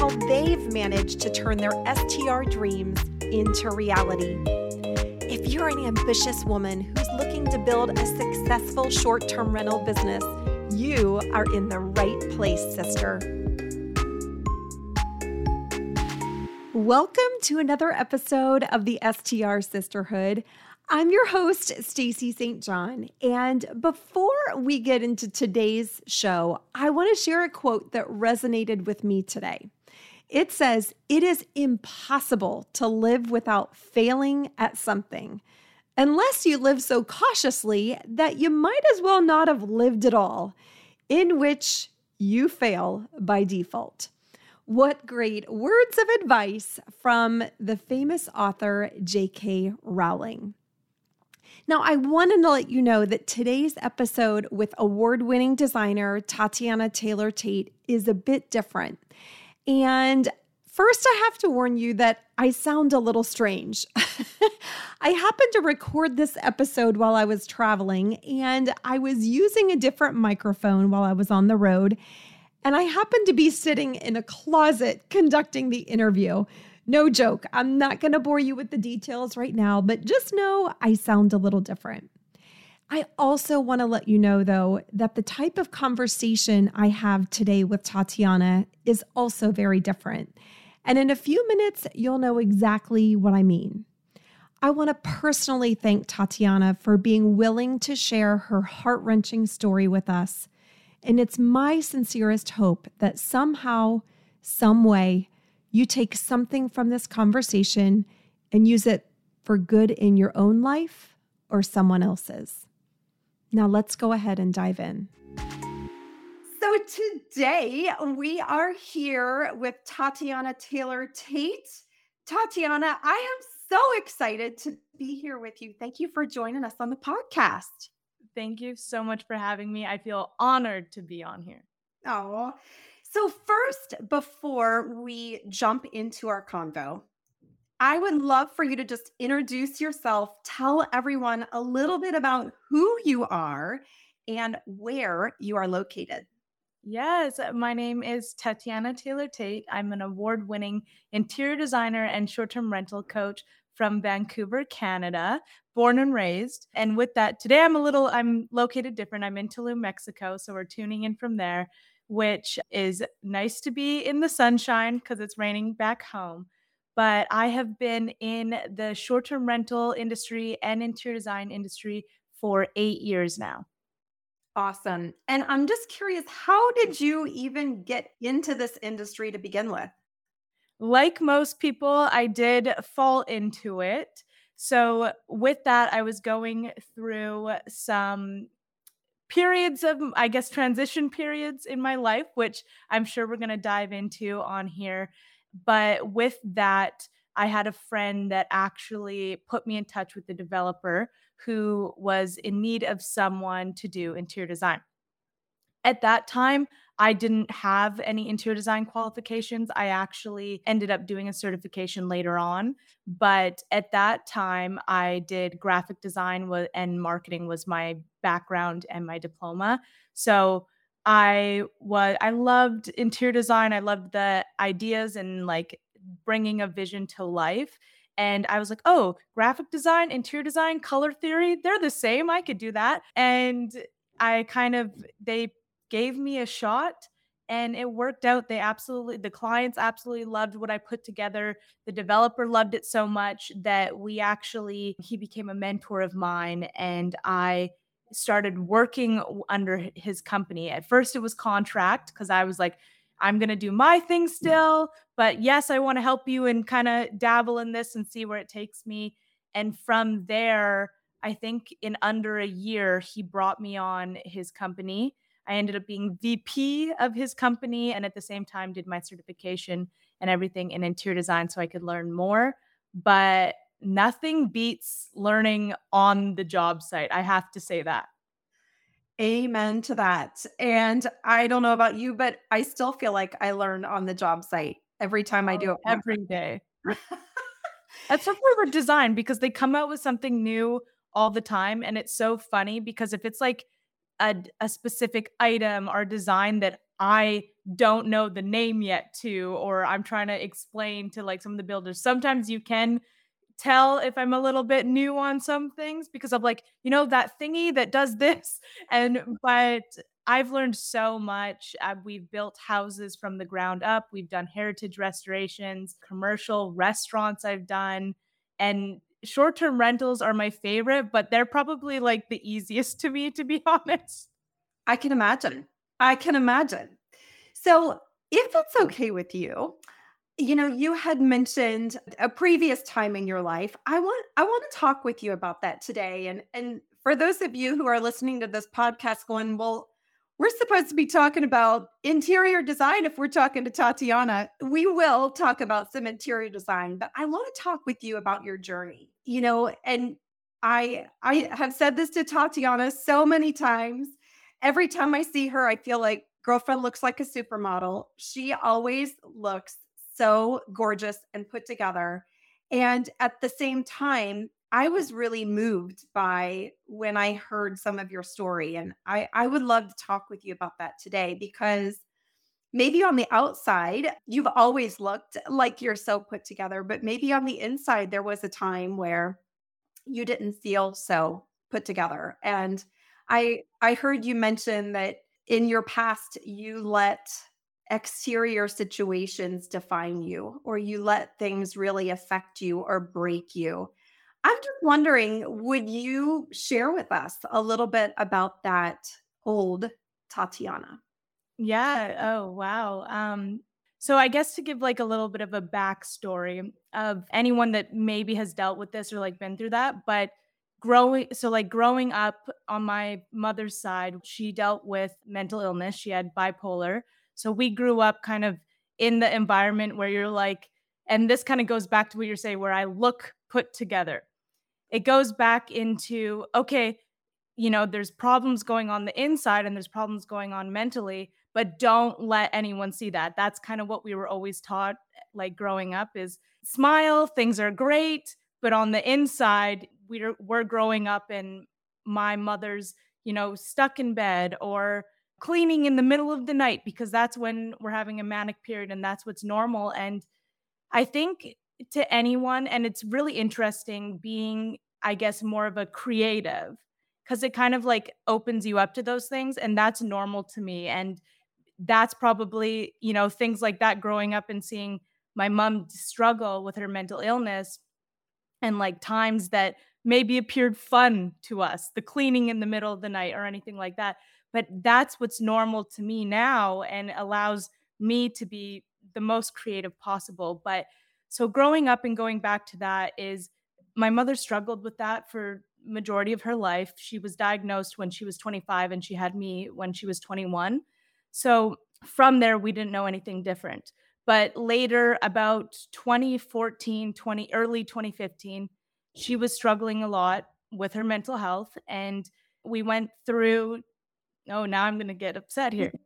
how they've managed to turn their STR dreams into reality. If you're an ambitious woman who's looking to build a successful short term rental business, you are in the right place, sister. Welcome to another episode of the STR Sisterhood. I'm your host, Stacey St. John. And before we get into today's show, I want to share a quote that resonated with me today. It says, It is impossible to live without failing at something, unless you live so cautiously that you might as well not have lived at all, in which you fail by default. What great words of advice from the famous author J.K. Rowling. Now, I wanted to let you know that today's episode with award winning designer Tatianna Taylor Tait is a bit different. And first, I have to warn you that I sound a little strange. I happened to record this episode while I was traveling, and I was using a different microphone while I was on the road. And I happened to be sitting in a closet conducting the interview. No joke. I'm not going to bore you with the details right now, but just know I sound a little different. I also want to let you know, though, that the type of conversation I have today with Tatianna is also very different. And in a few minutes, you'll know exactly what I mean. I want to personally thank Tatianna for being willing to share her heart wrenching story with us. And it's my sincerest hope that somehow, some way, you take something from this conversation and use it for good in your own life or someone else's. Now, let's go ahead and dive in. So, today we are here with Tatianna Taylor Tait. Tatianna, I am so excited to be here with you. Thank you for joining us on the podcast. Thank you so much for having me. I feel honored to be on here. Oh, so, first, before we jump into our convo, I would love for you to just introduce yourself, tell everyone a little bit about who you are and where you are located. Yes, my name is Tatianna Taylor Tait. I'm an award winning interior designer and short term rental coach from Vancouver, Canada, born and raised. And with that, today I'm a little, I'm located different. I'm in Tulum, Mexico. So we're tuning in from there which is nice to be in the sunshine because it's raining back home. But I have been in the short term rental industry and interior design industry for eight years now. Awesome. And I'm just curious, how did you even get into this industry to begin with? Like most people, I did fall into it. So, with that, I was going through some periods of i guess transition periods in my life which i'm sure we're going to dive into on here but with that i had a friend that actually put me in touch with the developer who was in need of someone to do interior design at that time I didn't have any interior design qualifications. I actually ended up doing a certification later on. But at that time, I did graphic design and marketing was my background and my diploma. So I was I loved interior design. I loved the ideas and like bringing a vision to life. And I was like, oh, graphic design, interior design, color theory, they're the same. I could do that. And I kind of, they gave me a shot and it worked out. They absolutely, the clients absolutely loved what I put together. The developer loved it so much that we actually, he became a mentor of mine and I started working under his company. At first, it was contract because I was like, I'm going to do my thing still. But yes, I want to help you and kind of dabble in this and see where it takes me. And from there, I think in under a year, he brought me on his company I ended up being VP of his company and at the same time did my certification and everything in interior design so I could learn more. But nothing beats learning on the job site. I have to say that. Amen to that. And I don't know about you, but I still feel like I learn on the job site every time I oh, do it. Oh, every day. That's something we're designed because they come out with something new all the time. And it's so funny because if it's like a, a specific item or design that I don't know the name yet to, or I'm trying to explain to like some of the builders, sometimes you can tell if I'm a little bit new on some things because of like, you know, that thingy that does this. And, but I've learned so much. Uh, we've built houses from the ground up, we've done heritage restorations, commercial restaurants, I've done. And short term rentals are my favorite, but they're probably like the easiest to me, to be honest. I can imagine. I can imagine. So, if it's okay with you, you know, you had mentioned a previous time in your life. I want I want to talk with you about that today. And and for those of you who are listening to this podcast going, well, we're supposed to be talking about interior design if we're talking to Tatianna. We will talk about some interior design, but I want to talk with you about your journey. You know, and I I have said this to Tatianna so many times. Every time I see her, I feel like girlfriend looks like a supermodel. She always looks so gorgeous and put together. And at the same time, I was really moved by when I heard some of your story. And I, I would love to talk with you about that today because maybe on the outside, you've always looked like you're so put together, but maybe on the inside, there was a time where you didn't feel so put together. And I I heard you mention that in your past you let exterior situations define you or you let things really affect you or break you. I'm just wondering, would you share with us a little bit about that old Tatianna? Yeah. Oh, wow. Um, so I guess to give like a little bit of a backstory of anyone that maybe has dealt with this or like been through that, but growing so like growing up on my mother's side, she dealt with mental illness. She had bipolar. So we grew up kind of in the environment where you're like, and this kind of goes back to what you're saying, where I look put together. It goes back into, okay, you know, there's problems going on the inside and there's problems going on mentally, but don't let anyone see that. That's kind of what we were always taught, like growing up is smile, things are great, but on the inside, we're we're growing up and my mother's, you know, stuck in bed or cleaning in the middle of the night because that's when we're having a manic period and that's what's normal. And I think to anyone, and it's really interesting being, I guess, more of a creative because it kind of like opens you up to those things. And that's normal to me. And that's probably, you know, things like that growing up and seeing my mom struggle with her mental illness and like times that maybe appeared fun to us, the cleaning in the middle of the night or anything like that but that's what's normal to me now and allows me to be the most creative possible but so growing up and going back to that is my mother struggled with that for majority of her life. She was diagnosed when she was 25 and she had me when she was 21 so from there we didn't know anything different. But later about 2014 20 early 2015 she was struggling a lot with her mental health and we went through oh, now I'm going to get upset here.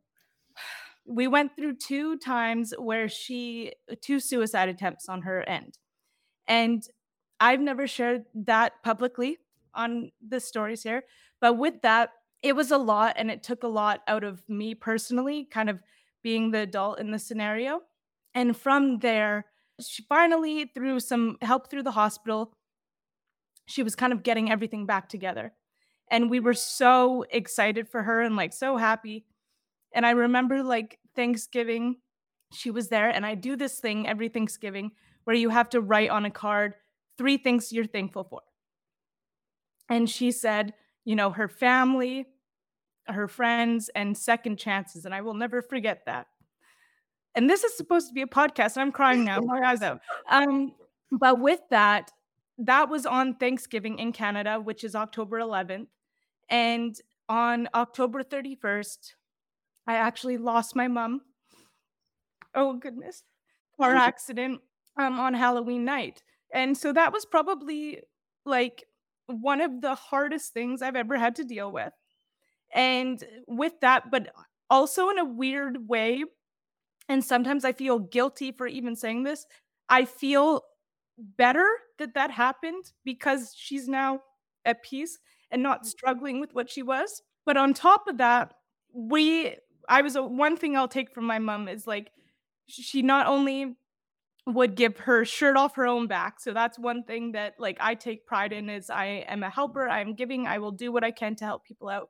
We went through two times where she, two suicide attempts on her end. And I've never shared that publicly on the stories here. But with that, it was a lot and it took a lot out of me personally, kind of being the adult in the scenario. And from there, she finally, through some help through the hospital, she was kind of getting everything back together and we were so excited for her and like so happy. And I remember like Thanksgiving, she was there, and I do this thing every Thanksgiving where you have to write on a card three things you're thankful for. And she said, you know, her family, her friends, and second chances. And I will never forget that. And this is supposed to be a podcast, and I'm crying now. My eyes out. Um, but with that, that was on Thanksgiving in Canada, which is October 11th. And on October 31st, I actually lost my mom. Oh goodness. Car accident um on Halloween night. And so that was probably like one of the hardest things I've ever had to deal with. And with that, but also in a weird way, and sometimes I feel guilty for even saying this, I feel better that that happened because she's now at peace and not mm. struggling with what she was. But on top of that, we, I was a one thing I'll take from my mom is like, she not only would give her shirt off her own back. So that's one thing that like I take pride in is I am a helper, I'm giving, I will do what I can to help people out.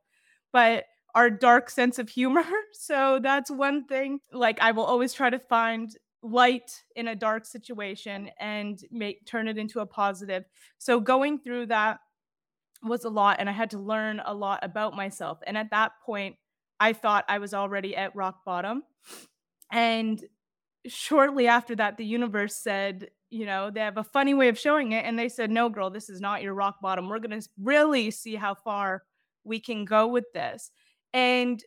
But our dark sense of humor. So that's one thing. Like I will always try to find light in a dark situation and make turn it into a positive. So going through that was a lot and I had to learn a lot about myself. And at that point, I thought I was already at rock bottom. And shortly after that, the universe said, you know, they have a funny way of showing it. And they said, no, girl, this is not your rock bottom. We're going to really see how far we can go with this. And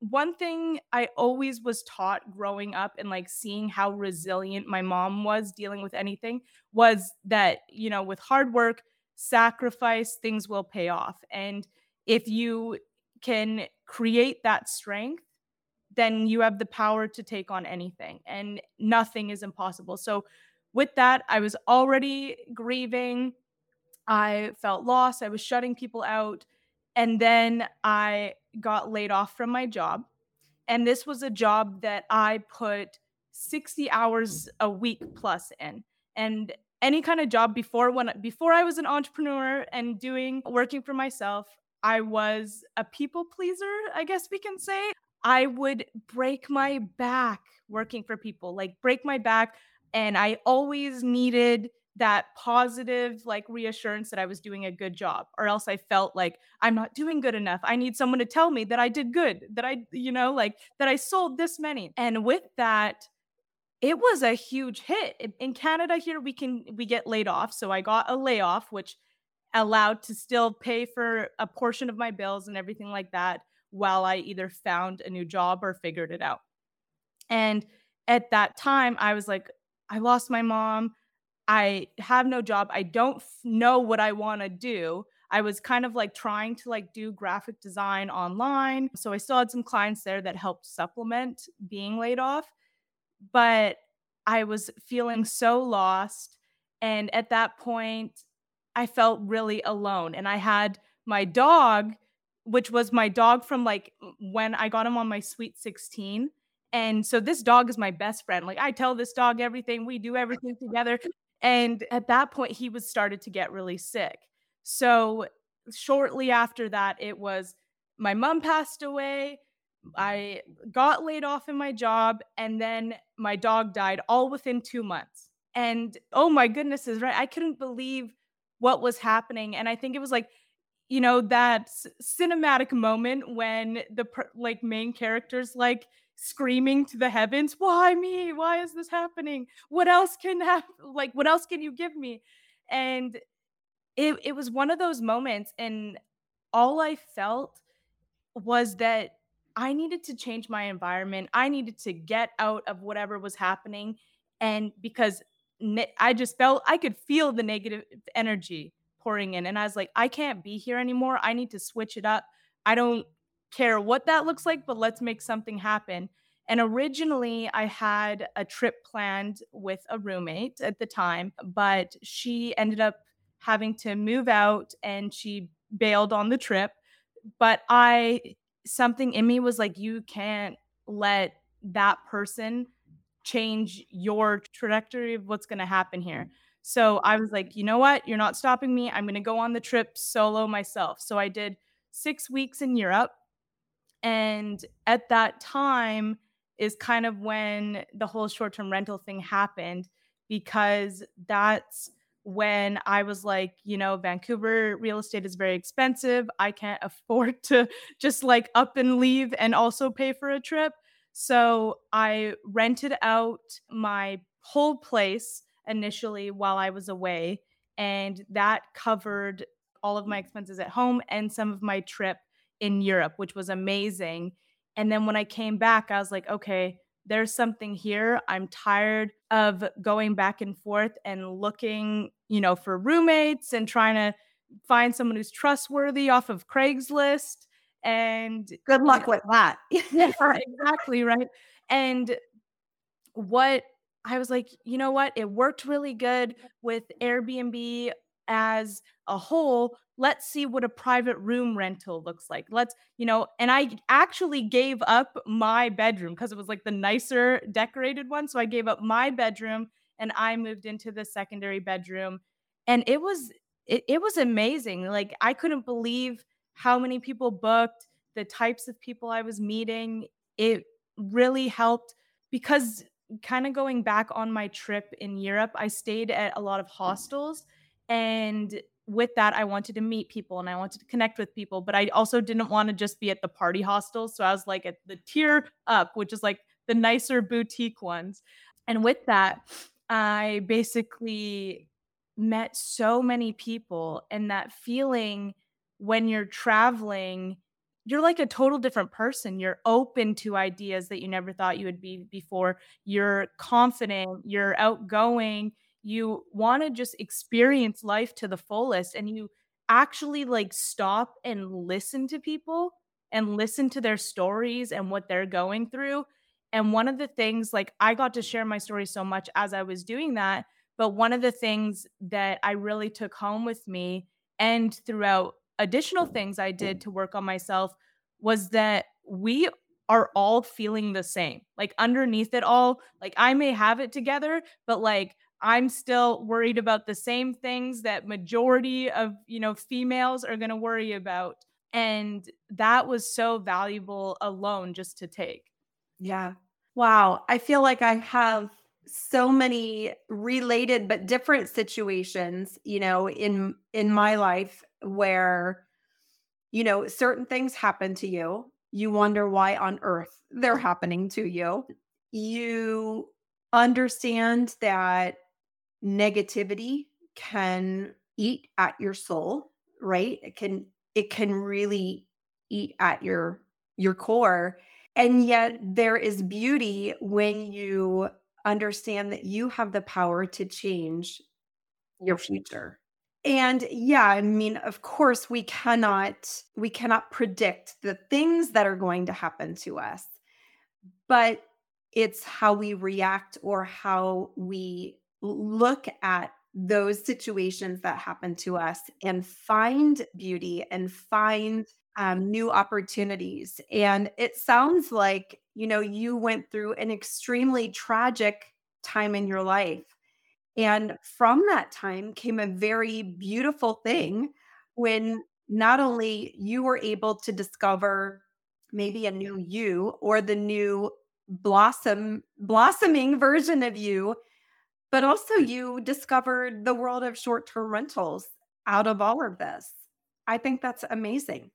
one thing I always was taught growing up and like seeing how resilient my mom was dealing with anything was that, you know, with hard work, sacrifice, things will pay off. And if you can create that strength, then you have the power to take on anything and nothing is impossible. So, with that, I was already grieving. I felt lost. I was shutting people out. And then I got laid off from my job. And this was a job that I put 60 hours a week plus in. And any kind of job before when before I was an entrepreneur and doing working for myself, I was a people pleaser, I guess we can say. I would break my back working for people, like break my back. And I always needed that positive, like reassurance that I was doing a good job, or else I felt like I'm not doing good enough. I need someone to tell me that I did good, that I, you know, like that I sold this many. And with that, it was a huge hit. In Canada here we can we get laid off. So I got a layoff which allowed to still pay for a portion of my bills and everything like that while I either found a new job or figured it out. And at that time, I was like, I lost my mom. I have no job. I don't f- know what I want to do. I was kind of like trying to like do graphic design online. So I still had some clients there that helped supplement being laid off. But I was feeling so lost. And at that point, I felt really alone. And I had my dog which was my dog from like when I got him on my sweet 16. And so this dog is my best friend. Like I tell this dog everything, we do everything together. And at that point, he was started to get really sick. So shortly after that, it was my mom passed away. I got laid off in my job, and then my dog died all within two months. And oh my goodness, is right. I couldn't believe what was happening. And I think it was like you know that cinematic moment when the like main characters like screaming to the heavens why me why is this happening what else can have like what else can you give me and it it was one of those moments and all i felt was that i needed to change my environment i needed to get out of whatever was happening and because i just felt i could feel the negative energy pouring in. And I was like, I can't be here anymore. I need to switch it up. I don't care what that looks like, but let's make something happen. And originally, I had a trip planned with a roommate at the time, but she ended up having to move out and she bailed on the trip. But I, something in me was like, you can't let that person change your trajectory of what's going to happen here. So I was like, you know what? You're not stopping me. I'm going to go on the trip solo myself. So I did six weeks in Europe. And at that time is kind of when the whole short term rental thing happened because that's when I was like, you know, Vancouver real estate is very expensive. I can't afford to just like up and leave and also pay for a trip. So I rented out my whole place initially while I was away. And that covered all of my expenses at home and some of my trip in Europe, which was amazing. And then when I came back, I was like, okay, there's something here. I'm tired of going back and forth and looking, you know, for roommates and trying to find someone who's trustworthy off of Craigslist. And good luck with that. yeah, exactly. Right. And what I was like, you know what? It worked really good with Airbnb as a whole. Let's see what a private room rental looks like. Let's, you know, and I actually gave up my bedroom because it was like the nicer decorated one. So I gave up my bedroom and I moved into the secondary bedroom. And it was it, it was amazing. Like I couldn't believe how many people booked, the types of people I was meeting. It really helped because kind of going back on my trip in Europe, I stayed at a lot of hostels. And with that, I wanted to meet people and I wanted to connect with people, but I also didn't want to just be at the party hostels. So I was like at the tier up, which is like the nicer boutique ones. And with that, I basically met so many people and that feeling when you're traveling you're like a total different person. You're open to ideas that you never thought you would be before. You're confident, you're outgoing, you want to just experience life to the fullest and you actually like stop and listen to people and listen to their stories and what they're going through. And one of the things like I got to share my story so much as I was doing that, but one of the things that I really took home with me and throughout additional things I did to work on myself was that we are all feeling the same. Like underneath it all, like I may have it together, but like I'm still worried about the same things that majority of, you know, females are going to worry about. And that was so valuable alone just to take. Yeah. Wow. I feel like I have so many related but different situations, you know, in in my life where you know, certain things happen to you. You wonder why on earth they're happening to you. You understand that negativity can eat at your soul, right? It can it can really eat at your your core. And yet there is beauty when you understand that you have the power to change your future. And yeah, I mean, of course we cannot we cannot predict the things that are going to happen to us. But it's how we react or how we look at those situations that happen to us and find beauty and find um, new opportunities. And it sounds like, you know, you went through an extremely tragic time in your life. And from that time came a very beautiful thing when not only you were able to discover maybe a new you or the new blossom blossoming version of you but also you discovered the world of short-term rentals out of all of this i think that's amazing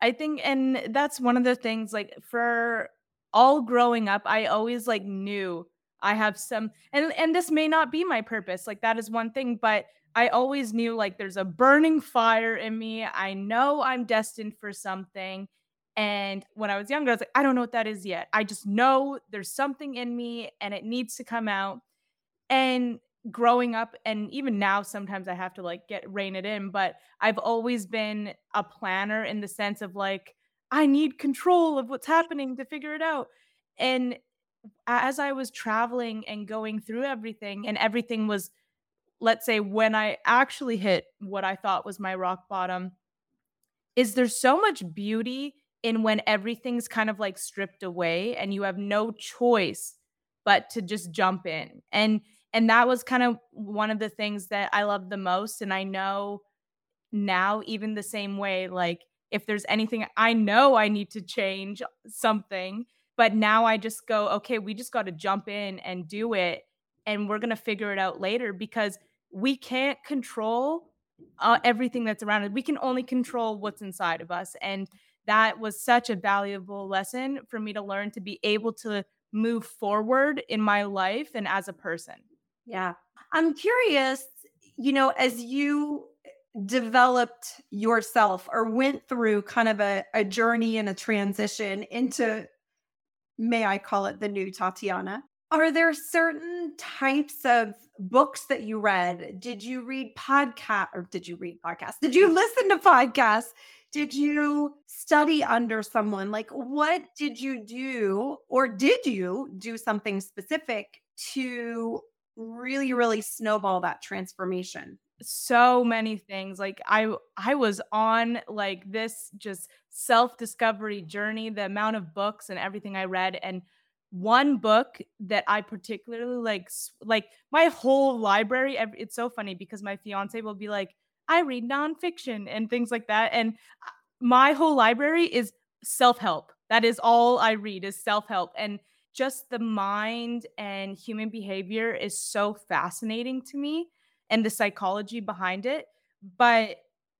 i think and that's one of the things like for all growing up i always like knew I have some and and this may not be my purpose. Like that is one thing, but I always knew like there's a burning fire in me. I know I'm destined for something. And when I was younger, I was like, I don't know what that is yet. I just know there's something in me and it needs to come out. And growing up and even now sometimes I have to like get rein it in, but I've always been a planner in the sense of like I need control of what's happening to figure it out. And as I was traveling and going through everything, and everything was, let's say, when I actually hit what I thought was my rock bottom, is there so much beauty in when everything's kind of like stripped away and you have no choice but to just jump in. And and that was kind of one of the things that I love the most. And I know now, even the same way, like if there's anything I know I need to change something, but now I just go, okay, we just got to jump in and do it. And we're going to figure it out later because we can't control uh, everything that's around us. We can only control what's inside of us. And that was such a valuable lesson for me to learn to be able to move forward in my life and as a person. Yeah. I'm curious, you know, as you developed yourself or went through kind of a, a journey and a transition into, may I call it the new Tatianna, are there certain types of books that you read? Did you read podcast or did you read podcasts? Did you listen to podcasts? Did you study under someone? Like, what did you do, or did you do something specific to really, really snowball that transformation? So many things. Like I I was on like this just self-discovery journey, the amount of books and everything I read and one book that I particularly like like my whole library it's so funny because my fiance will be like I read nonfiction and things like that and my whole library is self-help that is all I read is self-help and just the mind and human behavior is so fascinating to me and the psychology behind it but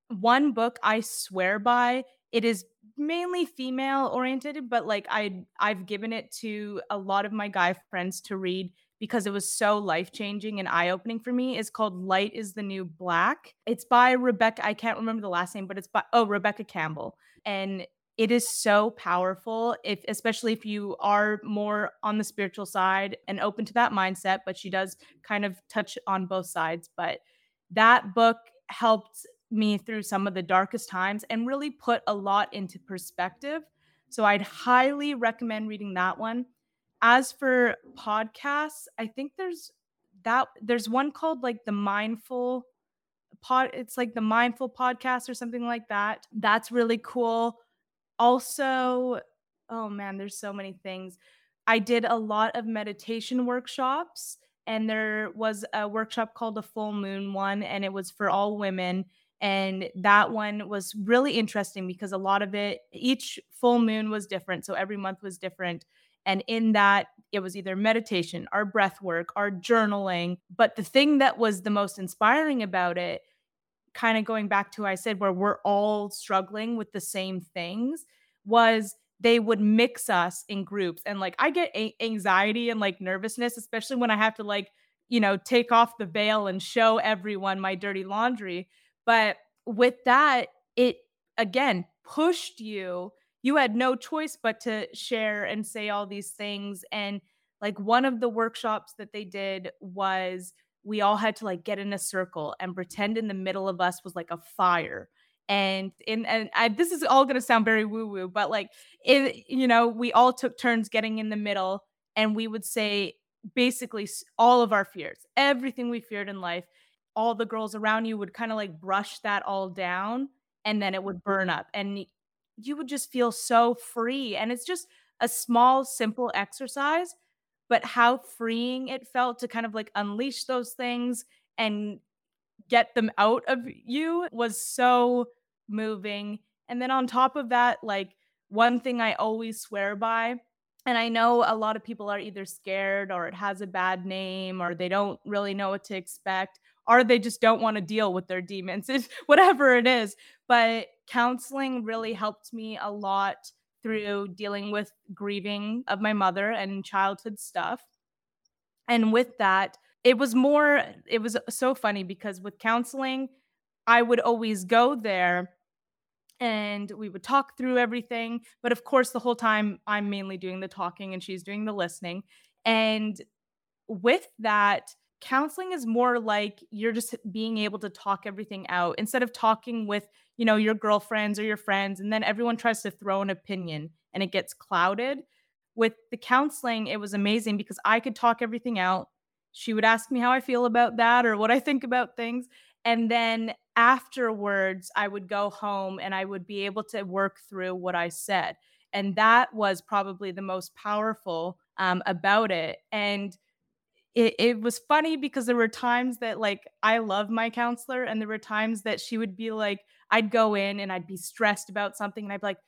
one book I swear by it is mainly female oriented, but like I I've given it to a lot of my guy friends to read because it was so life changing and eye opening for me. is called Light is the New Black. It's by Rebecca. I can't remember the last name, but it's by oh Rebecca Campbell, and it is so powerful. If especially if you are more on the spiritual side and open to that mindset, but she does kind of touch on both sides. But that book helped me through some of the darkest times and really put a lot into perspective. So I'd highly recommend reading that one. As for podcasts, I think there's that there's one called like the mindful pod it's like the mindful podcast or something like that. That's really cool. Also, oh man, there's so many things. I did a lot of meditation workshops and there was a workshop called the full moon one and it was for all women and that one was really interesting because a lot of it, each full moon was different. So every month was different. And in that, it was either meditation, our breath work, our journaling. But the thing that was the most inspiring about it, kind of going back to I said, where we're all struggling with the same things, was they would mix us in groups. And like, I get a- anxiety and like nervousness, especially when I have to like, you know, take off the veil and show everyone my dirty laundry. But with that, it again pushed you. You had no choice but to share and say all these things. And like one of the workshops that they did was we all had to like get in a circle and pretend in the middle of us was like a fire. And in and I, this is all going to sound very woo woo but like it you know we all took turns getting in the middle and we would say basically all of our fears everything we feared in life all the girls around you would kind of like brush that all down and then it would burn up. And you would just feel so free. And it's just a small simple exercise but how freeing it felt to kind of like unleash those things and get them out of you was so moving and then on top of that like one thing i always swear by and I know a lot of people are either scared or it has a bad name or they don't really know what to expect or they just don't want to deal with their demons, whatever it is. But counseling really helped me a lot through dealing with grieving of my mother and childhood stuff. And with that, it was more, it was so funny because with counseling, I would always go there and we would talk through everything. But of course, the whole time I'm mainly doing the talking and she's doing the listening. And with that, counseling is more like you're just being able to talk everything out instead of talking with you know your girlfriends or your friends and then everyone tries to throw an opinion and it gets clouded. With the counseling it was amazing because i could talk everything out. She would ask me how i feel about that or what i think about things. And then afterwards i would go home and i would be able to work through what i said. And that was probably the most powerful um, about it. And it, it was funny because there were times that like I love my counselor and there were times that she would be like I'd go in and I'd be stressed about something and I'd be like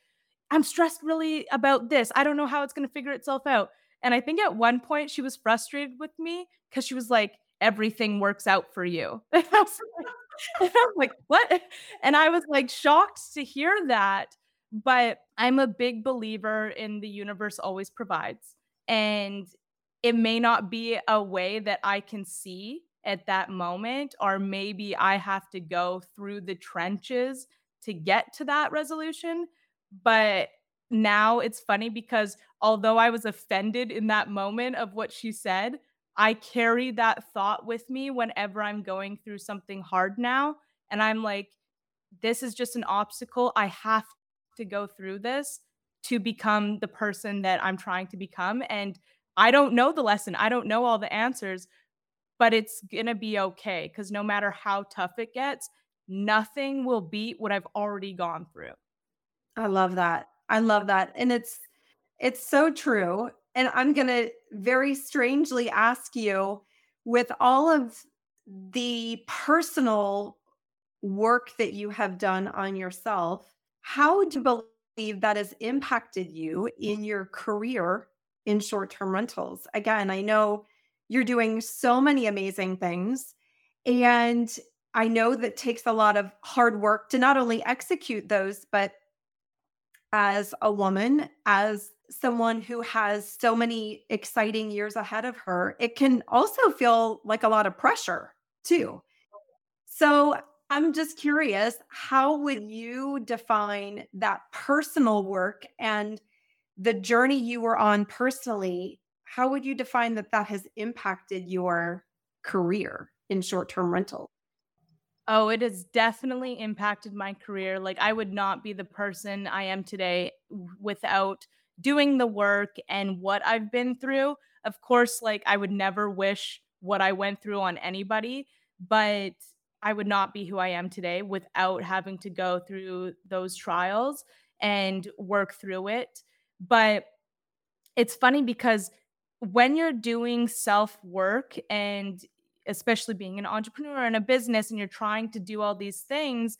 I'm stressed really about this. I don't know how it's going to figure itself out. And I think at one point she was frustrated with me cuz she was like everything works out for you. And I was like, like what? And I was like shocked to hear that, but I'm a big believer in the universe always provides. And it may not be a way that I can see at that moment, or maybe I have to go through the trenches to get to that resolution. But now it's funny because although I was offended in that moment of what she said, I carry that thought with me whenever I'm going through something hard now. And I'm like, this is just an obstacle. I have to go through this to become the person that I'm trying to become. And I don't know the lesson, I don't know all the answers, but it's going to be okay because no matter how tough it gets, nothing will beat what I've already gone through. I love that. I love that. And it's it's so true. And I'm going to very strangely ask you with all of the personal work that you have done on yourself, how do you believe that has impacted you in your career in short term rentals? Again, I know you're doing so many amazing things. And I know that takes a lot of hard work to not only execute those, but as a woman, as someone who has so many exciting years ahead of her, it can also feel like a lot of pressure too. So I'm just curious, how would you define that personal work and the journey you were on personally? How would you define that that has impacted your career in short term rental? Oh, it has definitely impacted my career. Like, I would not be the person I am today without doing the work and what I've been through. Of course, like, I would never wish what I went through on anybody, but I would not be who I am today without having to go through those trials and work through it. But it's funny because when you're doing self work and especially being an entrepreneur in a business and you're trying to do all these things,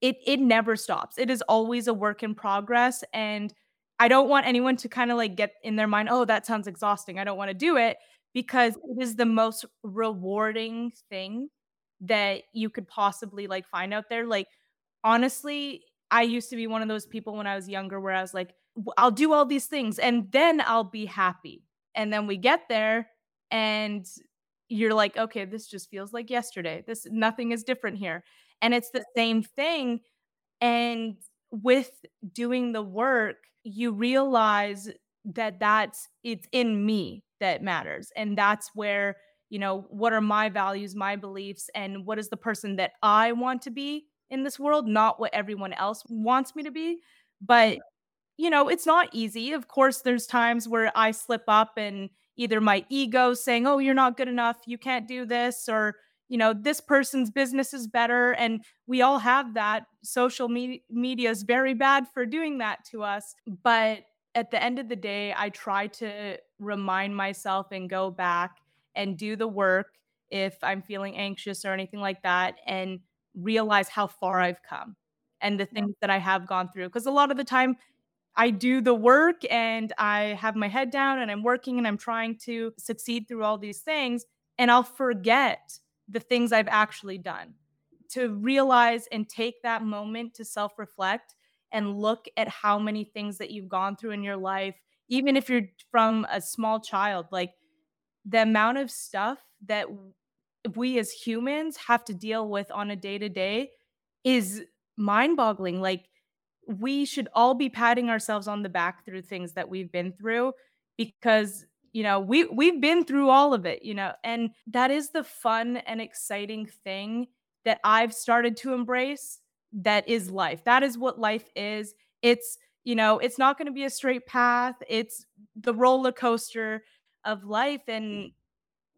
it it never stops. It is always a work in progress and I don't want anyone to kind of like get in their mind, "Oh, that sounds exhausting. I don't want to do it." Because it is the most rewarding thing that you could possibly like find out there. Like honestly, I used to be one of those people when I was younger where I was like, I'll do all these things and then I'll be happy. And then we get there and you're like, okay, this just feels like yesterday. This nothing is different here. And it's the same thing. And with doing the work, you realize that that's it's in me that matters. And that's where, you know, what are my values, my beliefs, and what is the person that I want to be in this world, not what everyone else wants me to be. But you know, it's not easy. Of course, there's times where I slip up and either my ego saying, oh, you're not good enough, you can't do this, or, you know, this person's business is better. And we all have that. Social me- media is very bad for doing that to us. But at the end of the day, I try to remind myself and go back and do the work if I'm feeling anxious or anything like that and realize how far I've come and the things that I have gone through. Because a lot of the time, I do the work and I have my head down and I'm working and I'm trying to succeed through all these things. And I'll forget the things I've actually done. To realize and take that moment to self reflect and look at how many things that you've gone through in your life, even if you're from a small child, like the amount of stuff that we as humans have to deal with on a day to day is mind boggling. Like, we should all be patting ourselves on the back through things that we've been through because you know we we've been through all of it you know and that is the fun and exciting thing that I've started to embrace that is life. That is what life is. It's you know it's not going to be a straight path. It's the roller coaster of life and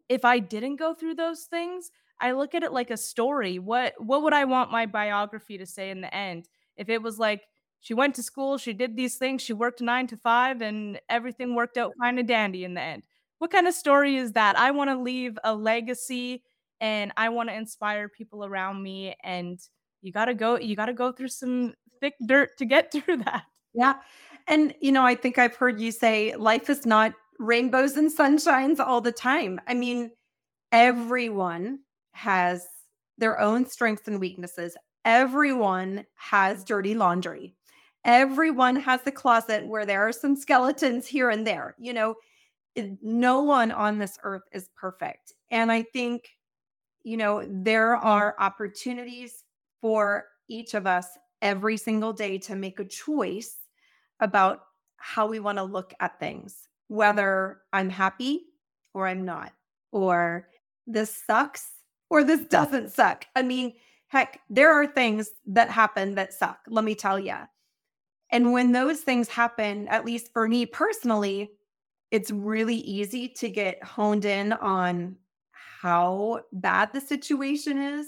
if I didn't go through those things I look at it like a story. What what would I want my biography to say in the end? If it was like she went to school, she did these things, she worked nine to five, and everything worked out fine and dandy in the end. What kind of story is that? I want to leave a legacy and I want to inspire people around me. And you got to go, you got to go through some thick dirt to get through that. Yeah. And, you know, I think I've heard you say life is not rainbows and sunshines all the time. I mean, everyone has their own strengths and weaknesses. Everyone has dirty laundry everyone has the closet where there are some skeletons here and there. You know, no one on this earth is perfect. And I think you know, there are opportunities for each of us every single day to make a choice about how we want to look at things, whether I'm happy or I'm not, or this sucks or this doesn't suck. I mean, heck, there are things that happen that suck, let me tell you. And when those things happen, at least for me personally, it's really easy to get honed in on how bad the situation is.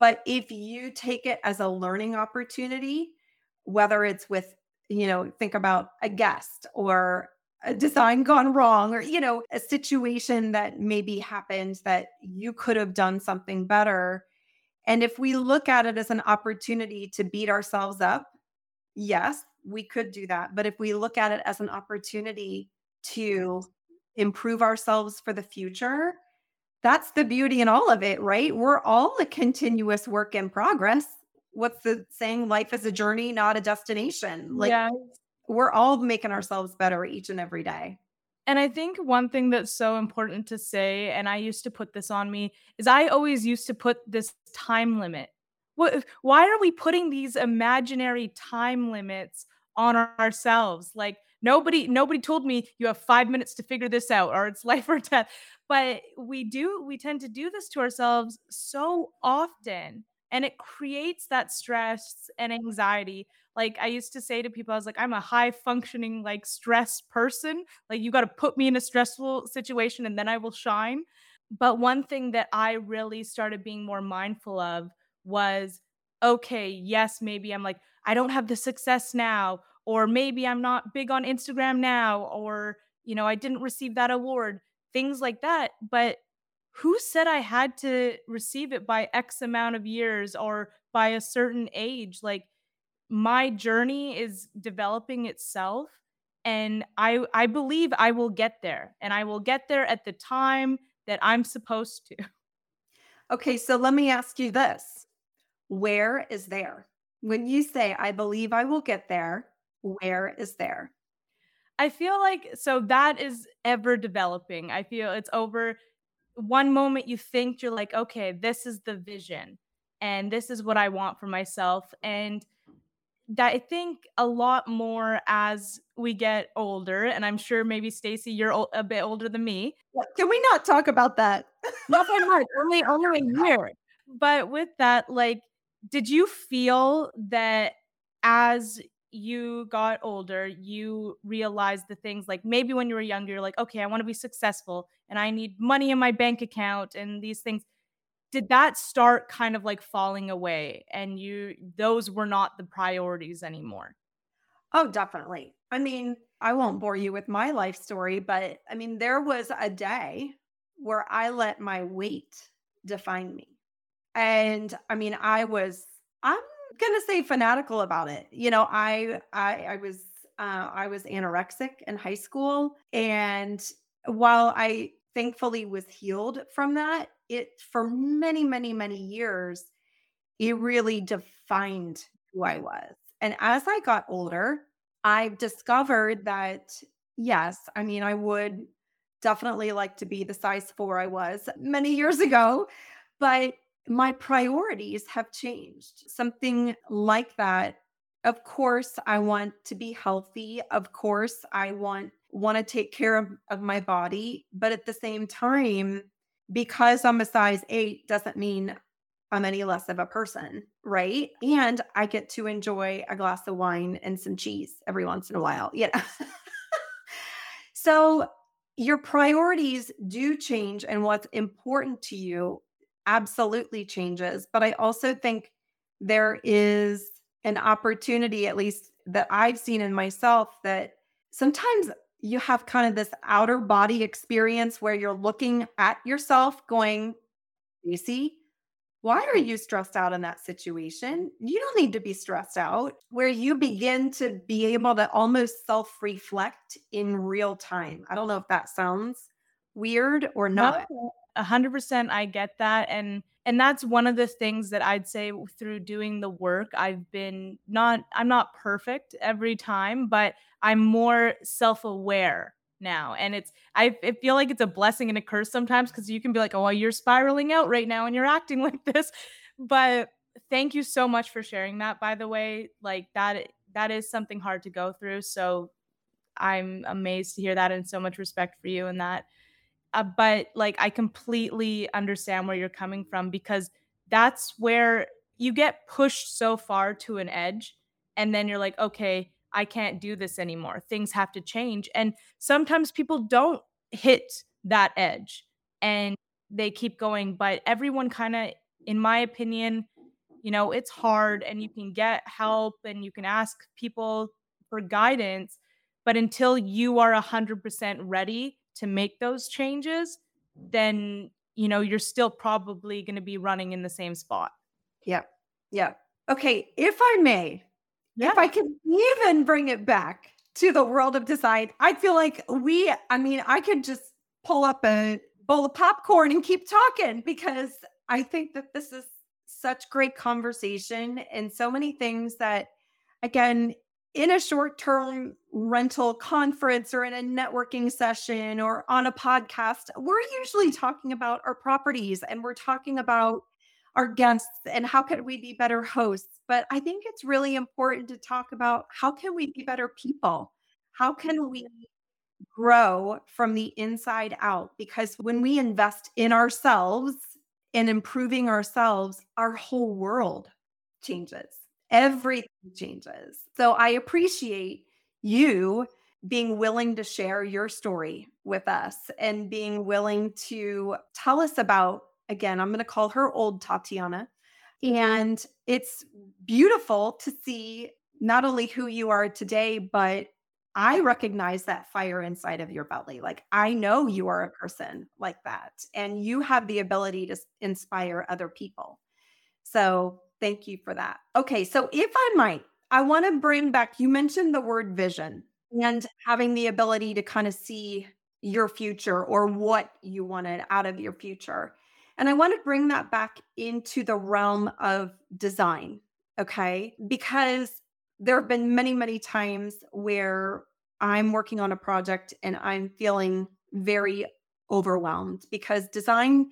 But if you take it as a learning opportunity, whether it's with, you know, think about a guest or a design gone wrong or, you know, a situation that maybe happened that you could have done something better. And if we look at it as an opportunity to beat ourselves up, yes, we could do that. But if we look at it as an opportunity to improve ourselves for the future, that's the beauty in all of it, right? We're all a continuous work in progress. What's the saying? Life is a journey, not a destination. Like yes. we're all making ourselves better each and every day. And I think one thing that's so important to say, and I used to put this on me, is I always used to put this time limit. What, why are we putting these imaginary time limits on ourselves? Like, nobody nobody told me you have 5 minutes to figure this out or it's life or death. But we do we tend to do this to ourselves so often and it creates that stress and anxiety. Like i used to say to people i was like i'm a high functioning like stress person. Like you got to put me in a stressful situation and then i will shine. But one thing that i really started being more mindful of was okay yes maybe i'm like i don't have the success now or maybe I'm not big on Instagram now, or, you know, I didn't receive that award, things like that. But who said I had to receive it by X amount of years or by a certain age? Like, my journey is developing itself and I I believe I will get there and I will get there at the time that I'm supposed to. Okay, so let me ask you this. Where is there? When you say I believe I will get there, where is there? I feel like so that is ever developing. I feel it's over one moment you think you're like, okay, this is the vision and this is what I want for myself. And that I think a lot more as we get older, and I'm sure maybe Stacey, you're a bit older than me. Can we not talk about that? not that much, only only a year. But with that, like, did you feel that as you got older, you realized the things like maybe when you were younger, you're like, okay, I want to be successful and I need money in my bank account and these things. Did that start kind of like falling away and you, those were not the priorities anymore? Oh, definitely. I mean, I won't bore you with my life story, but I mean, there was a day where I let my weight define me. And I mean, I was, I'm gonna say fanatical about it. You know, I I, I was uh, I was anorexic in high school, and while I thankfully was healed from that, it for many many many years, it really defined who I was. And as I got older, I've discovered that yes, I mean, I would definitely like to be the size four I was many years ago, but my priorities have changed. Something like that. Of course, I want to be healthy. Of course, I want want to take care of, of my body. But at the same time, because I'm a size eight doesn't mean I'm any less of a person, right? And I get to enjoy a glass of wine and some cheese every once in a while. Yeah. so your priorities do change and what's important to you absolutely changes. But I also think there is an opportunity, at least that I've seen in myself, that sometimes you have kind of this outer body experience where you're looking at yourself going, you see, why are you stressed out in that situation? You don't need to be stressed out. Where you begin to be able to almost self reflect in real time. I don't know if that sounds weird or not. No, 100% I get that and and that's one of the things that I'd say through doing the work I've been not I'm not perfect every time but I'm more self-aware now. And it's I, I feel like it's a blessing and a curse sometimes because you can be like, oh, well, you're spiraling out right now and you're acting like this. But thank you so much for sharing that, by the way. Like that that is something hard to go through. So I'm amazed to hear that and so much respect for you and that. Uh, but like I completely understand where you're coming from because that's where you get pushed so far to an edge and then you're like, okay, I can't do this anymore. Things have to change. And sometimes people don't hit that edge and they keep going. But everyone kind of, in my opinion, you know, it's hard and you can get help and you can ask people for guidance. But until you are 100% ready to make those changes, then, you know, you're still probably going to be running in the same spot. Yeah. Yeah. Okay. If I may, yeah. if I can even bring it back to the world of design, I feel like we, I mean, I could just pull up a bowl of popcorn and keep talking because I think that this is such great conversation and so many things that, again, in a short term rental conference or in a networking session or on a podcast, we're usually talking about our properties and we're talking about our guests and how can we be better hosts. But i think it's really important to talk about how can we be better people? How can we grow from the inside out? Because when we invest in ourselves and improving ourselves our whole world changes everything changes so i appreciate you being willing to share your story with us and being willing to tell us about again, I'm going to call her old Tatianna. And it's beautiful to see not only who you are today, but I recognize that fire inside of your belly. Like, I know you are a person like that, and you have the ability to inspire other people. So, thank you for that. Okay. So, if I might, I want to bring back, you mentioned the word vision and having the ability to kind of see your future or what you wanted out of your future. And I want to bring that back into the realm of design. Okay. Because there have been many, many times where I'm working on a project and I'm feeling very overwhelmed because design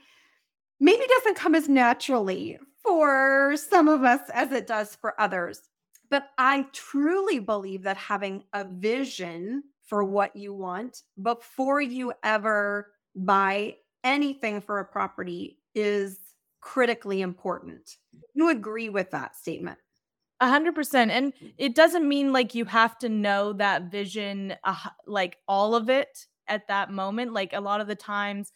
maybe doesn't come as naturally for some of us as it does for others. But I truly believe that having a vision for what you want before you ever buy anything for a property is critically important. You agree with that statement? A hundred percent. And it doesn't mean like you have to know that vision, uh, like all of it at that moment. Like a lot of the times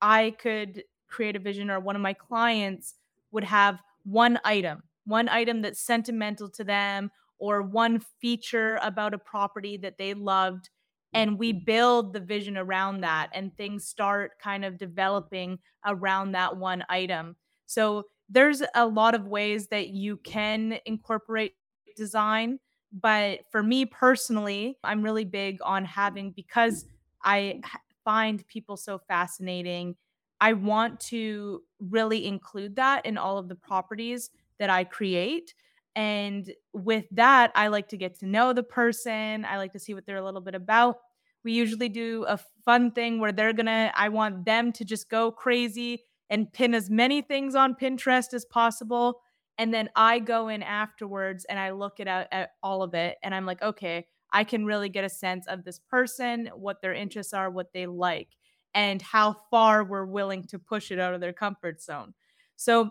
I could create a vision or one of my clients would have one item, one item that's sentimental to them or one feature about a property that they loved. And we build the vision around that and things start kind of developing around that one item. So there's a lot of ways that you can incorporate design but for me personally i'm really big on having because i find people so fascinating i want to really include that in all of the properties that i create and with that, I like to get to know the person. I like to see what they're a little bit about. We usually do a fun thing where they're going to, I want them to just go crazy and pin as many things on Pinterest as possible. And then I go in afterwards and I look at, at all of it and I'm like, okay, I can really get a sense of this person, what their interests are, what they like, and how far we're willing to push it out of their comfort zone. So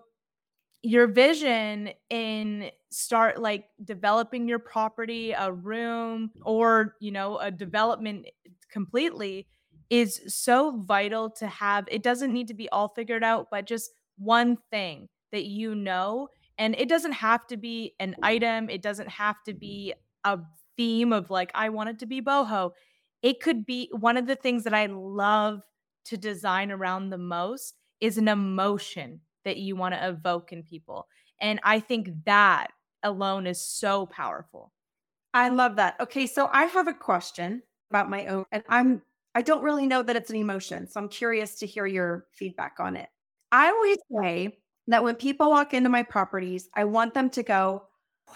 your vision in start like developing your property a room or you know a development completely is so vital to have. It doesn't need to be all figured out but just one thing that you know and it doesn't have to be an item. It doesn't have to be a theme of like i want it to be boho. It could be one of the things that i love to design around the most is an emotion that you want to evoke in people. And I think that alone is so powerful. I love that. Okay, so I have a question about my own and I'm I don't really know that it's an emotion, so I'm curious to hear your feedback on it. I always say that when people walk into my properties, I want them to go, "Wow."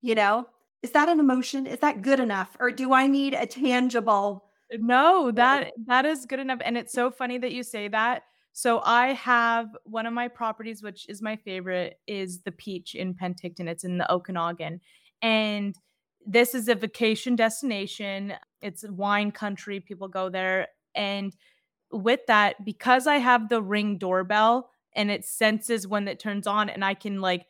You know, is that an emotion? Is that good enough or do I need a tangible No, that that is good enough. And it's so funny that you say that. So I have one of my properties, which is my favorite, is the Peach in Penticton. It's in the Okanagan. And this is a vacation destination. It's wine country. People go there. And with that, because I have the ring doorbell and it senses when it turns on, and I can like,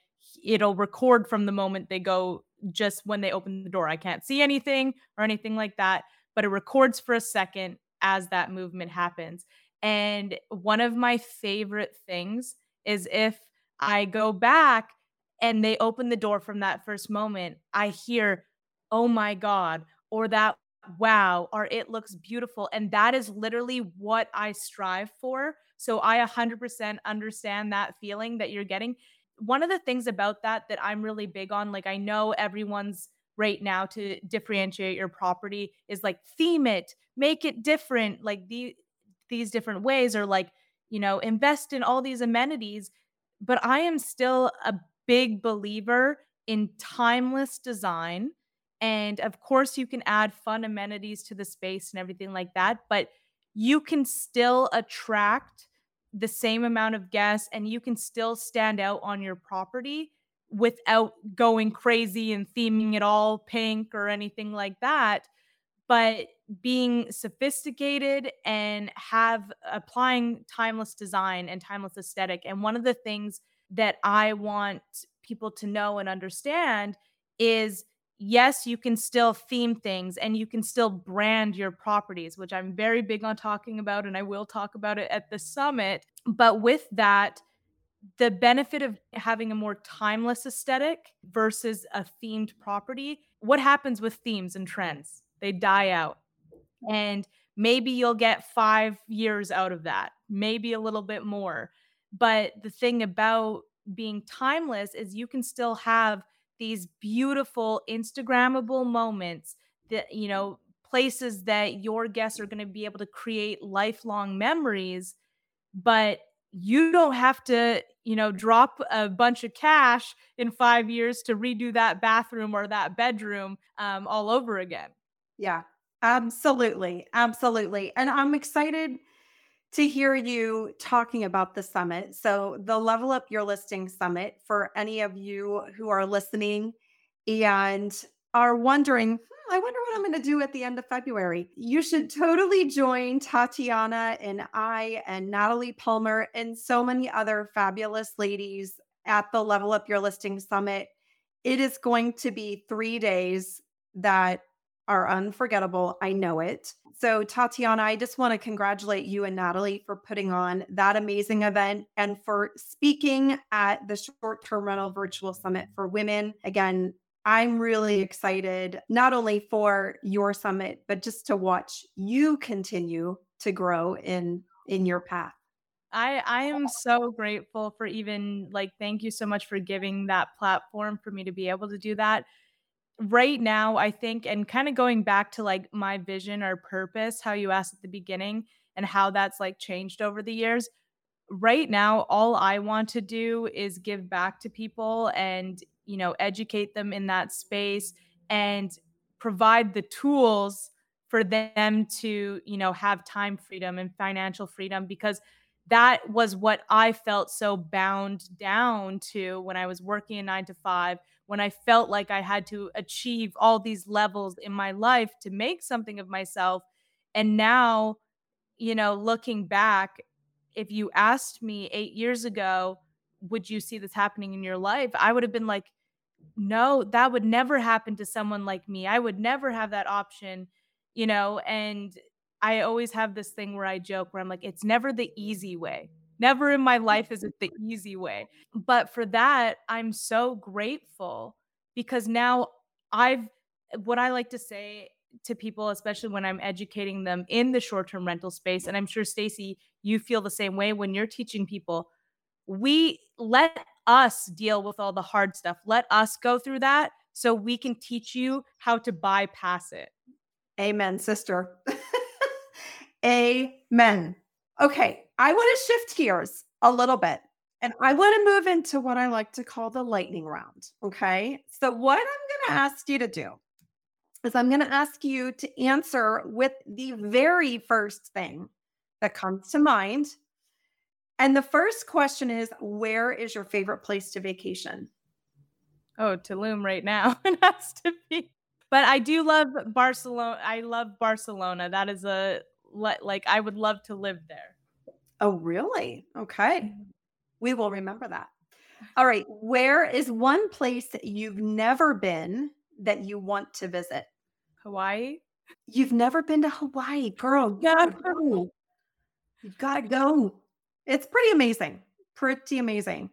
it'll record from the moment they go just when they open the door. I can't see anything or anything like that, but it records for a second as that movement happens. And one of my favorite things is if I go back and they open the door from that first moment, I hear, oh my God, or that wow, or it looks beautiful. And that is literally what I strive for. So I 100% understand that feeling that you're getting. One of the things about that that I'm really big on, like I know everyone's right now to differentiate your property is like theme it, make it different, like the these different ways or like, you know, invest in all these amenities. But I am still a big believer in timeless design. And of course, you can add fun amenities to the space and everything like that, but you can still attract the same amount of guests and you can still stand out on your property without going crazy and theming it all pink or anything like that. But being sophisticated and have applying timeless design and timeless aesthetic. And one of the things that i want people to know and understand is yes you can still theme things and you can still brand your properties which i'm very big on talking about and i will talk about it at the summit. But with that the benefit of having a more timeless aesthetic versus a themed property what happens with themes and trends? They die out. And maybe you'll get 5 years out of that maybe a little bit more. But the thing about being timeless is you can still have these beautiful instagrammable moments that you know places that your guests are going to be able to create lifelong memories but you don't have to, you know, drop a bunch of cash in five years to redo that bathroom or that bedroom um, all over again. Yeah, absolutely. Absolutely. And I'm excited to hear you talking about the summit. So, the Level Up Your Listing Summit, for any of you who are listening and are wondering, I wonder what I'm going to do at the end of February. You should totally join Tatianna and I and Natalie Palmer and so many other fabulous ladies at the Level Up Your Listing Summit. It is going to be three days that are unforgettable. I know it. So, Tatianna, I just want to congratulate you and Natalie for putting on that amazing event and for speaking at the short term rental virtual summit for women. Again, I'm really excited not only for your summit, but just to watch you continue to grow in in your path. I I am so grateful for even like thank you so much for giving that platform for me to be able to do that. Right now, I think and kind of going back to like my vision or purpose, how you asked at the beginning and how that's like changed over the years. Right now, all I want to do is give back to people and you know educate them in that space and provide the tools for them to you know have time freedom and financial freedom because that was what I felt so bound down to when I was working a 9 to 5 when I felt like I had to achieve all these levels in my life to make something of myself. And now you know looking back if you asked me 8 years ago would you see this happening in your life? I would have been like no, that would never happen to someone like me. I would never have that option, you know, and I always have this thing where I joke where I'm like, it's never the easy way. Never in my life is it the easy way. But for that, I'm so grateful because now I've, what I like to say to people, especially when I'm educating them in the short term rental space, and I'm sure, Stacey, you feel the same way when you're teaching people, we let us deal with all the hard stuff. Let us go through that so we can teach you how to bypass it. Amen, sister. Amen. Okay, I want to shift gears a little bit and I want to move into what I like to call the lightning round. Okay. So, what I'm going to ask you to do is I'm going to ask you to answer with the very first thing that comes to mind. And the first question is Where is your favorite place to vacation? Oh, Tulum right now. it has to be. But I do love Barcelona. I love Barcelona. That is a like I would love to live there. Oh, really? Okay. Mm-hmm. We will remember that. All right. Where is one place that you've never been that you want to visit? Hawaii. You've never been to Hawaii, girl. Yeah. You've got to go. It's pretty amazing. Pretty amazing.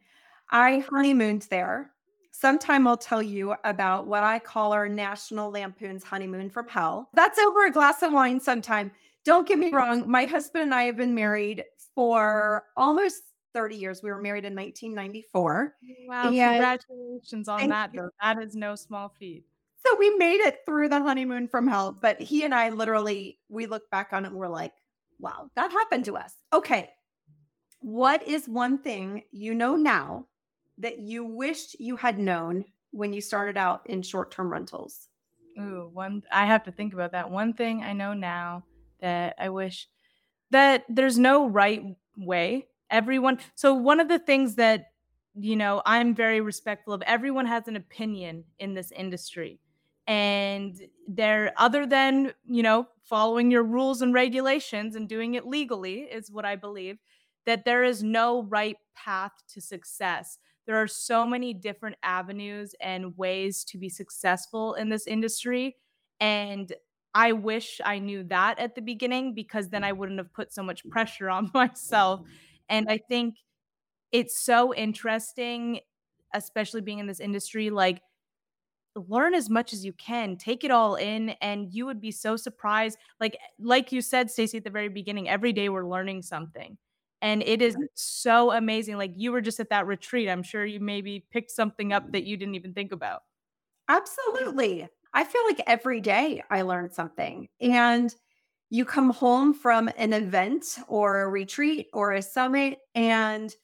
I honeymooned there. Sometime I'll tell you about what I call our National Lampoon's honeymoon from hell. That's over a glass of wine sometime. Don't get me wrong. My husband and I have been married for almost 30 years. We were married in 1994. Wow. And, congratulations on that, though. That is no small feat. So we made it through the honeymoon from hell. But he and I literally, we look back on it and we're like, wow, that happened to us. Okay. What is one thing you know now that you wished you had known when you started out in short term rentals? Ooh, one, I have to think about that. One thing I know now that I wish that there's no right way. Everyone, so one of the things that, you know, I'm very respectful of, everyone has an opinion in this industry. And they're, other than, you know, following your rules and regulations and doing it legally, is what I believe, that there is no right path to success there are so many different avenues and ways to be successful in this industry. And I wish I knew that at the beginning because then I wouldn't have put so much pressure on myself. And I think it's so interesting, especially being in this industry. Like, learn as much as you can take it all in and you would be so surprised like like you said Stacey at the very beginning every day we're learning something and it is so amazing like you were just at that retreat i'm sure you maybe picked something up that you didn't even think about. Absolutely i feel like every day i learn something and you come home from an event or a retreat or a summit and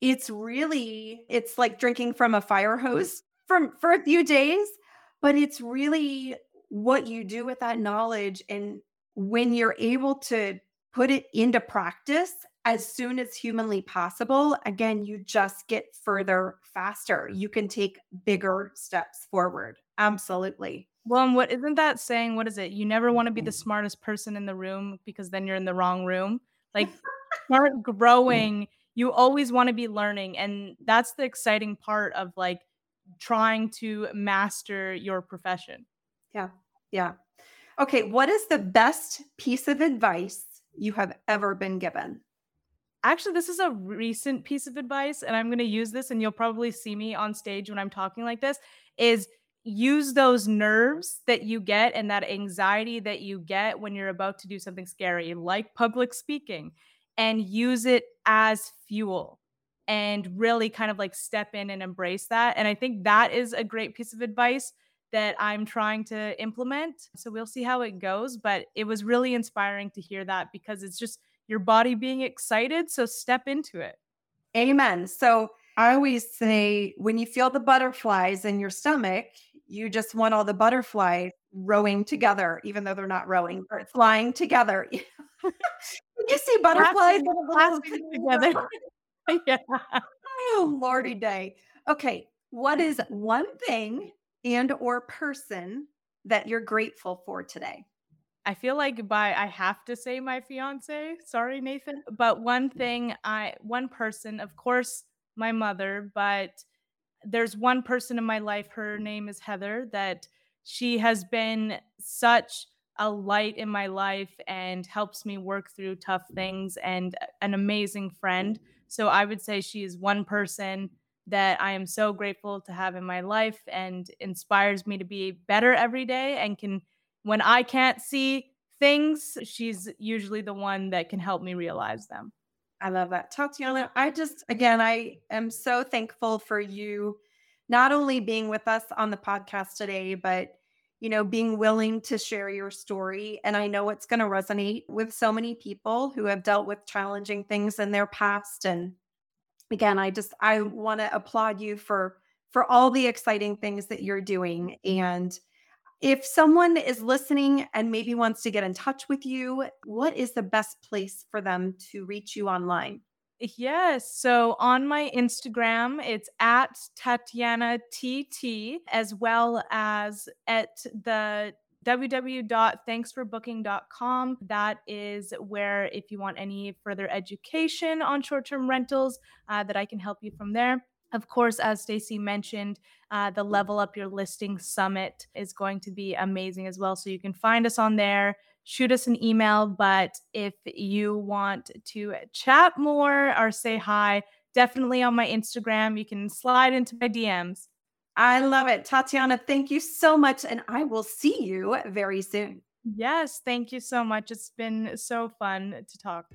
it's really it's like drinking from a fire hose from for a few days but it's really what you do with that knowledge and when you're able to put it into practice as soon as humanly possible, again, you just get further faster. Mm. You can take bigger steps forward. Absolutely. Well, and what isn't that saying? What is it? You never want to be the mm-hmm. smartest person in the room because then you're in the wrong room. Like, start mm. growing. You always want to be learning. And that's the exciting part of like trying to master your profession. Yeah. Yeah. Okay. What is the best piece of advice you have ever been given? Actually, this is a recent piece of advice, and I'm going to use this, and you'll probably see me on stage when I'm talking like this. Is use those nerves that you get and that anxiety that you get when you're about to do something scary, like public speaking, and use it as fuel and really kind of like step in and embrace that. And I think that is a great piece of advice that I'm trying to implement. So we'll see how it goes. But it was really inspiring to hear that because it's just your body being excited. So step into it. Amen. So I always say when you feel the butterflies in your stomach, you just want all the butterflies rowing together, even though they're not rowing, but flying together. you see butterflies together. yeah. Oh, Lordy day. Okay. What is one thing and or person that you're grateful for today? I feel like by I have to say my fiance. Sorry, Nathan. But one mm-hmm. thing I one person, of course, my mother, but there's one person in my life, her name is Heather, that she has been such a light in my life and helps me work through tough things and an amazing friend. So I would say she is one person that I am so grateful to have in my life and inspires me to be better every day and can when I can't see things, she's usually the one that can help me realize them. I love that. Talk to Tatianna, I just, again, I am so thankful for you not only being with us on the podcast today, but you know, being willing to share your story. And I know it's going to resonate with so many people who have dealt with challenging things in their past. And again, I just, I want to applaud you for, for all the exciting things that you're doing. And If someone is listening and maybe wants to get in touch with you, what is the best place for them to reach you online? Yes. So on my Instagram, it's at Tatiana TT, as well as at the www.thanksforbooking.com. That is where, if you want any further education on short term rentals, uh, that I can help you from there. Of course, as Stacey mentioned, uh, the Level Up Your Listing Summit is going to be amazing as well. So you can find us on there, shoot us an email. But if you want to chat more or say hi, definitely on my Instagram, you can slide into my DMs. I love it. Tatianna, thank you so much. And I will see you very soon. Yes, thank you so much. It's been so fun to talk.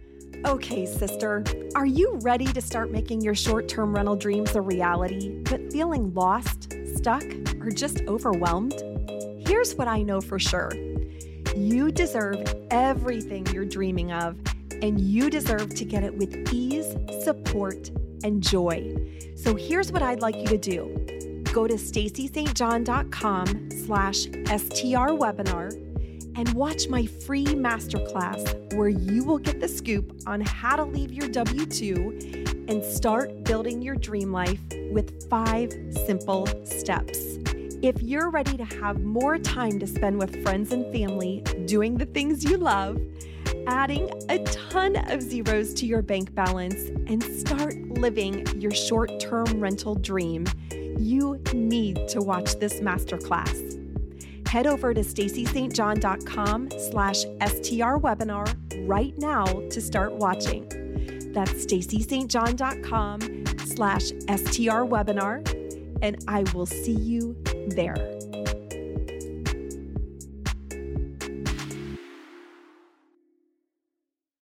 Okay, sister, are you ready to start making your short term rental dreams a reality, but feeling lost, stuck, or just overwhelmed? Here's what I know for sure you deserve everything you're dreaming of, and you deserve to get it with ease, support, and joy. So here's what I'd like you to do go to stacystjohn.com slash STR webinar and watch my free masterclass where you will get the scoop on how to leave your W 2 and start building your dream life with five simple steps. If you're ready to have more time to spend with friends and family doing the things you love, adding a ton of zeros to your bank balance, and start living your short term rental dream, you need to watch this masterclass head over to stacystjohn.com slash STR webinar right now to start watching. That's stacystjohn.com slash STR webinar, and I will see you there.